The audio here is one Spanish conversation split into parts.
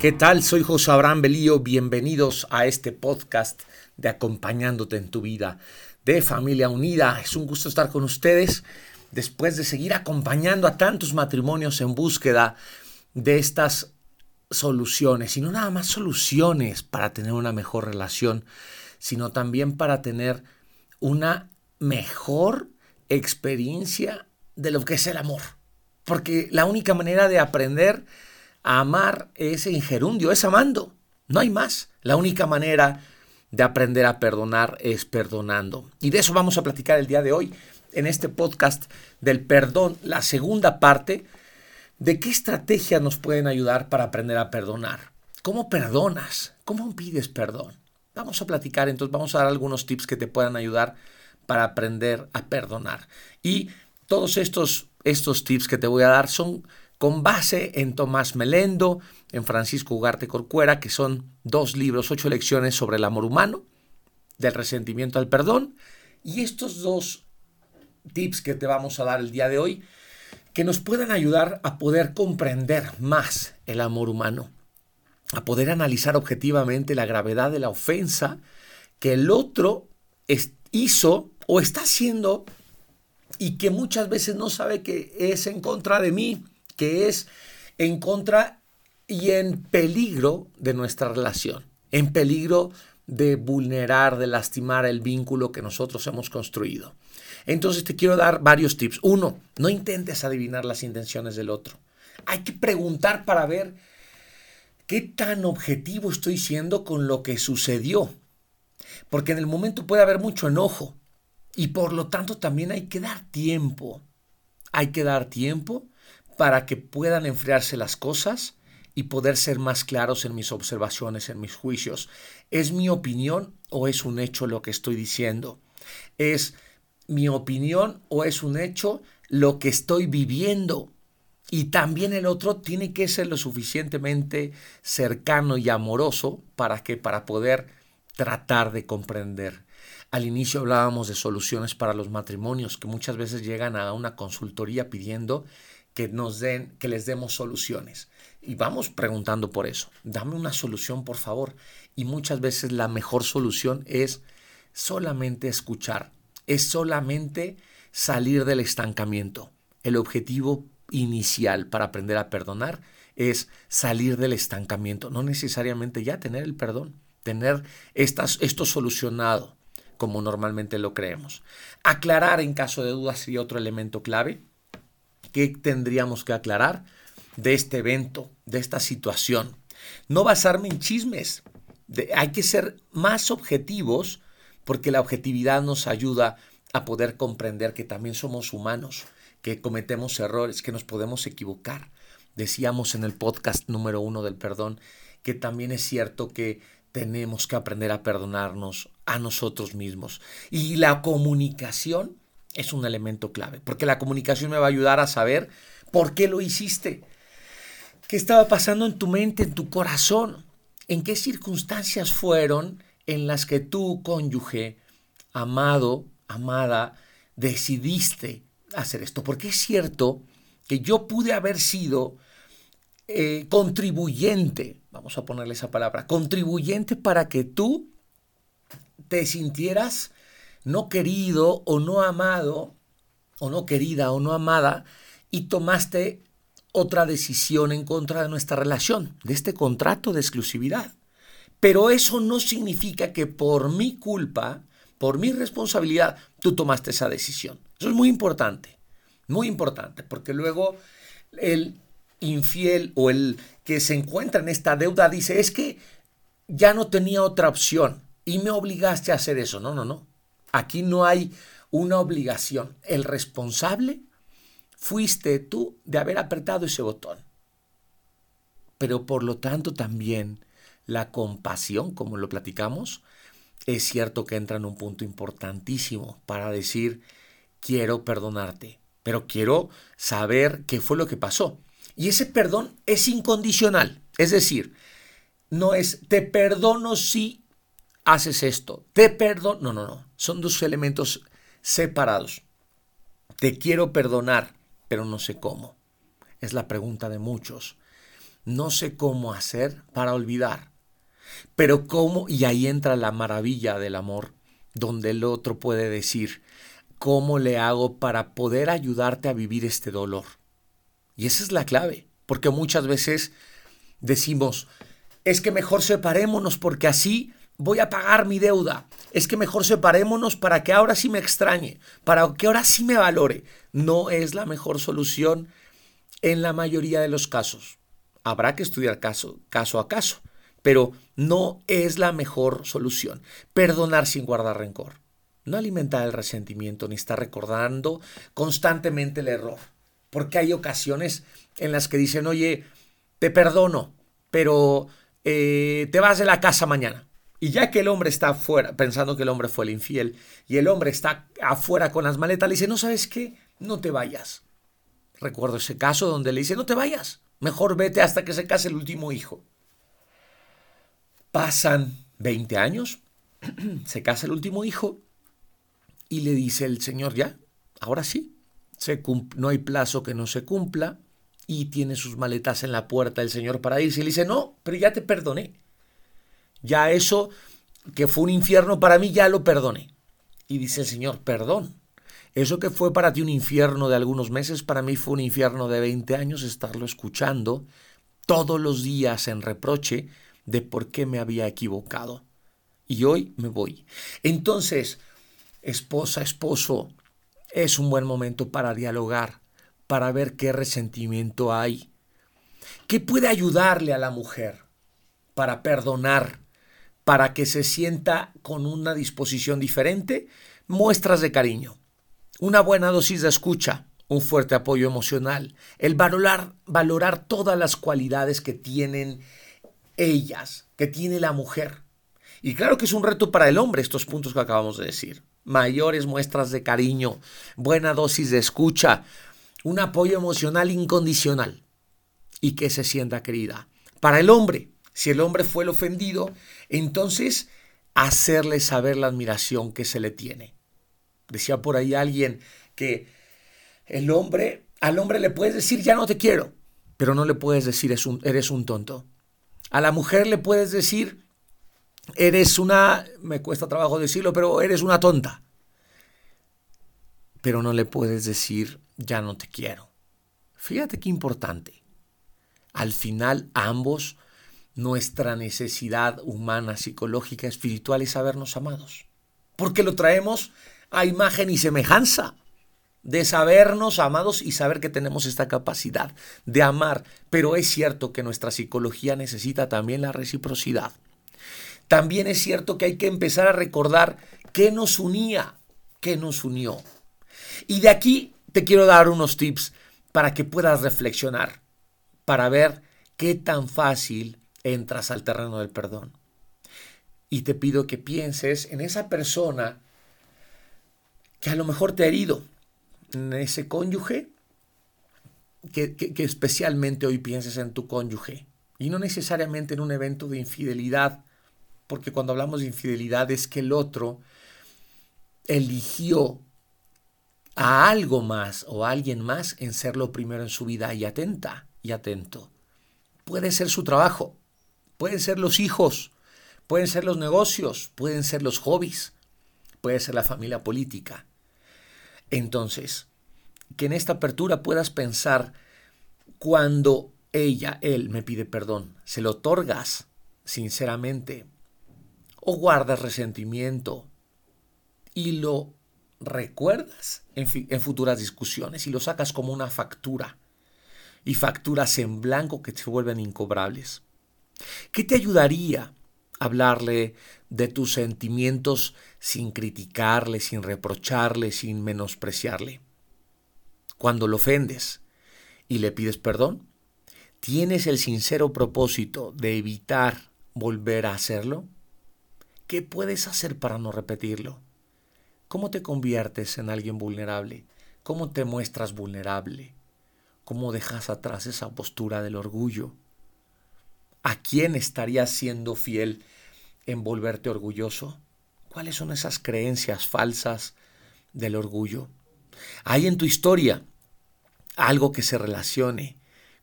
¿Qué tal? Soy José Abraham Belío. Bienvenidos a este podcast de Acompañándote en tu vida de Familia Unida. Es un gusto estar con ustedes después de seguir acompañando a tantos matrimonios en búsqueda de estas soluciones, y no nada más soluciones para tener una mejor relación, sino también para tener una mejor experiencia de lo que es el amor. Porque la única manera de aprender amar es en gerundio, es amando. No hay más. La única manera de aprender a perdonar es perdonando. Y de eso vamos a platicar el día de hoy en este podcast del perdón, la segunda parte de qué estrategias nos pueden ayudar para aprender a perdonar. ¿Cómo perdonas? ¿Cómo pides perdón? Vamos a platicar, entonces vamos a dar algunos tips que te puedan ayudar para aprender a perdonar. Y todos estos, estos tips que te voy a dar son con base en Tomás Melendo, en Francisco Ugarte Corcuera, que son dos libros, ocho lecciones sobre el amor humano, del resentimiento al perdón, y estos dos tips que te vamos a dar el día de hoy, que nos puedan ayudar a poder comprender más el amor humano, a poder analizar objetivamente la gravedad de la ofensa que el otro hizo o está haciendo y que muchas veces no sabe que es en contra de mí que es en contra y en peligro de nuestra relación, en peligro de vulnerar, de lastimar el vínculo que nosotros hemos construido. Entonces te quiero dar varios tips. Uno, no intentes adivinar las intenciones del otro. Hay que preguntar para ver qué tan objetivo estoy siendo con lo que sucedió. Porque en el momento puede haber mucho enojo y por lo tanto también hay que dar tiempo. Hay que dar tiempo para que puedan enfriarse las cosas y poder ser más claros en mis observaciones, en mis juicios. ¿Es mi opinión o es un hecho lo que estoy diciendo? ¿Es mi opinión o es un hecho lo que estoy viviendo? Y también el otro tiene que ser lo suficientemente cercano y amoroso para que para poder tratar de comprender. Al inicio hablábamos de soluciones para los matrimonios que muchas veces llegan a una consultoría pidiendo que nos den, que les demos soluciones. Y vamos preguntando por eso. Dame una solución, por favor. Y muchas veces la mejor solución es solamente escuchar, es solamente salir del estancamiento. El objetivo inicial para aprender a perdonar es salir del estancamiento, no necesariamente ya tener el perdón, tener estas, esto solucionado como normalmente lo creemos. Aclarar en caso de dudas y otro elemento clave ¿Qué tendríamos que aclarar de este evento, de esta situación? No basarme en chismes. hay que ser más objetivos porque la objetividad nos ayuda a poder comprender que también somos humanos, que cometemos errores, que nos podemos equivocar. Decíamos en el podcast número uno del perdón que también es cierto que tenemos que aprender a perdonarnos a nosotros mismos. Y la comunicación es un elemento clave, porque la comunicación me va a ayudar a saber por qué lo hiciste, qué estaba pasando en tu mente, en tu corazón, en qué circunstancias fueron en las que tú, cónyuge, amado, amada, decidiste hacer esto. Porque es cierto que yo pude haber sido eh, contribuyente, vamos a ponerle esa palabra, contribuyente para que tú te sintieras no querido o no amado, o no querida o no amada, y tomaste otra decisión en contra de nuestra relación, de este contrato de exclusividad. Pero eso no significa que por mi culpa, por mi responsabilidad, tú tomaste esa decisión. Eso es muy importante, muy importante, porque luego el infiel o el que se encuentra en esta deuda dice, es que ya no tenía otra opción y me obligaste a hacer eso. No, no, no. Aquí no hay una obligación. El responsable fuiste tú de haber apretado ese botón. Pero por lo tanto también la compasión, como lo platicamos, es cierto que entra en un punto importantísimo para decir, quiero perdonarte, pero quiero saber qué fue lo que pasó. Y ese perdón es incondicional, es decir, no es te perdono si haces esto, te perdono, no, no, no, son dos elementos separados. Te quiero perdonar, pero no sé cómo. Es la pregunta de muchos. No sé cómo hacer para olvidar. Pero cómo, y ahí entra la maravilla del amor, donde el otro puede decir, ¿cómo le hago para poder ayudarte a vivir este dolor? Y esa es la clave, porque muchas veces decimos, es que mejor separémonos porque así voy a pagar mi deuda. Es que mejor separémonos para que ahora sí me extrañe, para que ahora sí me valore. No es la mejor solución en la mayoría de los casos. Habrá que estudiar caso, a caso, pero no es la mejor solución. Perdonar sin guardar rencor. No alimentar el resentimiento ni estar recordando constantemente el error. Porque hay ocasiones en las que dicen, oye, te perdono, pero eh, te vas de la casa mañana. Y ya que el hombre está afuera, pensando que el hombre fue el infiel, y el hombre está afuera con las maletas, le dice, no sabes qué, no te vayas. Recuerdo ese caso donde le dice, no te vayas, mejor vete hasta que se case el último hijo. Pasan 20 años, se casa el último hijo, y le dice el Señor, ya, ahora sí, no hay plazo que no se cumpla, y tiene sus maletas en la puerta del Señor para irse. Y le dice, no, pero ya te perdoné. Ya eso que fue un infierno para mí, ya lo perdoné. Y dice el Señor, perdón. Eso que fue para ti un infierno de algunos meses, para mí fue un infierno de 20 años estarlo escuchando todos los días en reproche de por qué me había equivocado. Y hoy me voy. Entonces, esposa, esposo, es un buen momento para dialogar, para ver qué resentimiento hay. ¿Qué puede ayudarle a la mujer para perdonar para que se sienta con una disposición diferente, muestras de cariño, una buena dosis de escucha, un fuerte apoyo emocional, el valorar, valorar todas las cualidades que tienen ellas, que tiene la mujer. Y claro que es un reto para el hombre estos puntos que acabamos de decir. Mayores muestras de cariño, buena dosis de escucha, un apoyo emocional incondicional y que se sienta querida. Para el hombre, si el hombre fue el ofendido, entonces hacerle saber la admiración que se le tiene. Decía por ahí alguien que el hombre, al hombre le puedes decir ya no te quiero, pero no le puedes decir eres un tonto. A la mujer le puedes decir eres una, me cuesta trabajo decirlo, pero eres una tonta. Pero no le puedes decir ya no te quiero. Fíjate qué importante. Al final ambos nuestra necesidad humana, psicológica, espiritual es sabernos amados. Porque lo traemos a imagen y semejanza de sabernos amados y saber que tenemos esta capacidad de amar. Pero es cierto que nuestra psicología necesita también la reciprocidad. También es cierto que hay que empezar a recordar qué nos unía, qué nos unió. Y de aquí te quiero dar unos tips para que puedas reflexionar, para ver qué tan fácil entras al terreno del perdón. Y te pido que pienses en esa persona que a lo mejor te ha herido, en ese cónyuge, que, especialmente hoy pienses en tu cónyuge. Y no necesariamente en un evento de infidelidad, porque cuando hablamos de infidelidad es que el otro eligió a algo más o a alguien más en ser lo primero en su vida y atenta y atento. Puede ser su trabajo, Pueden ser los hijos, pueden ser los negocios, pueden ser los hobbies, puede ser la familia política. Entonces, que en esta apertura puedas pensar cuando ella, él me pide perdón, se lo otorgas sinceramente o guardas resentimiento y lo recuerdas en, futuras discusiones y lo sacas como una factura y facturas en blanco que se vuelven incobrables. ¿Qué te ayudaría hablarle de tus sentimientos sin criticarle, sin reprocharle, sin menospreciarle? Cuando lo ofendes y le pides perdón, ¿tienes el sincero propósito de evitar volver a hacerlo? ¿Qué puedes hacer para no repetirlo? ¿Cómo te conviertes en alguien vulnerable? ¿Cómo te muestras vulnerable? ¿Cómo dejas atrás esa postura del orgullo? ¿A quién estarías siendo fiel en volverte orgulloso? ¿Cuáles son esas creencias falsas del orgullo? Hay en tu historia algo que se relacione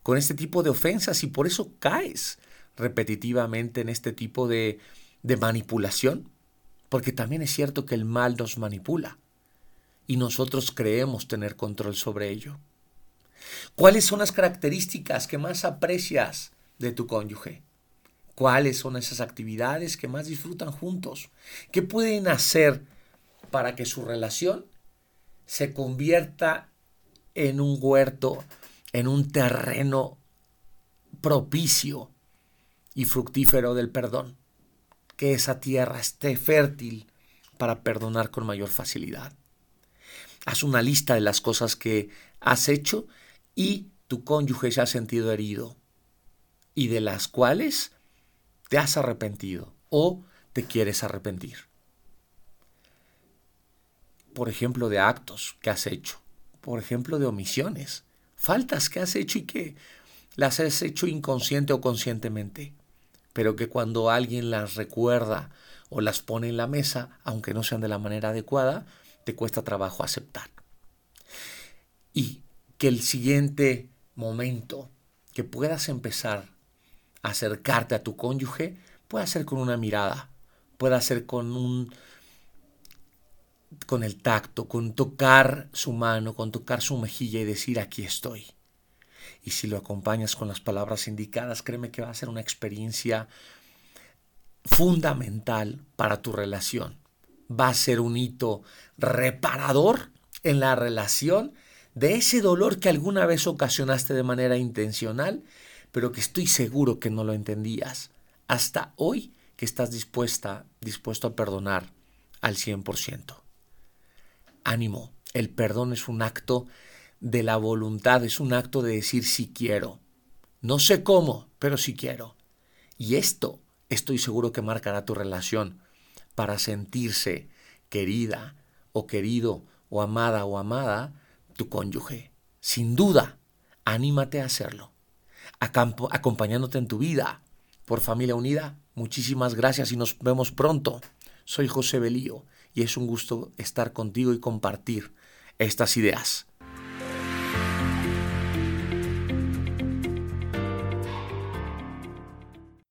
con este tipo de ofensas y por eso caes repetitivamente en este tipo de, de manipulación. Porque también es cierto que el mal nos manipula y nosotros creemos tener control sobre ello. ¿Cuáles son las características que más aprecias de tu cónyuge? ¿Cuáles son esas actividades que más disfrutan juntos? ¿Qué pueden hacer para que su relación se convierta en un huerto, en un terreno propicio y fructífero del perdón? Que esa tierra esté fértil para perdonar con mayor facilidad. Haz una lista de las cosas que has hecho y tu cónyuge se ha sentido herido y de las cuales te has arrepentido o te quieres arrepentir. Por ejemplo, de actos que has hecho, por ejemplo, de omisiones, faltas que has hecho y que las has hecho inconsciente o conscientemente, pero que cuando alguien las recuerda o las pone en la mesa, aunque no sean de la manera adecuada, te cuesta trabajo aceptar. Y que el siguiente momento que puedas empezar acercarte a tu cónyuge pueda ser con una mirada, pueda ser con un con el tacto, con tocar su mano, con tocar su mejilla y decir aquí estoy. Y si lo acompañas con las palabras indicadas, créeme que va a ser una experiencia fundamental para tu relación. Va a ser un hito reparador en la relación de ese dolor que alguna vez ocasionaste de manera intencional, pero que estoy seguro que no lo entendías. Hasta hoy que estás dispuesta, dispuesto a perdonar al 100%. Ánimo, el perdón es un acto de la voluntad, es un acto de decir si quiero. No sé cómo, pero si quiero. Y esto estoy seguro que marcará tu relación para sentirse querida o querido o amada o amada tu cónyuge. Sin duda, anímate a hacerlo. Acompañándote en tu vida por Familia Unida. Muchísimas gracias y nos vemos pronto. Soy José Belío y es un gusto estar contigo y compartir estas ideas.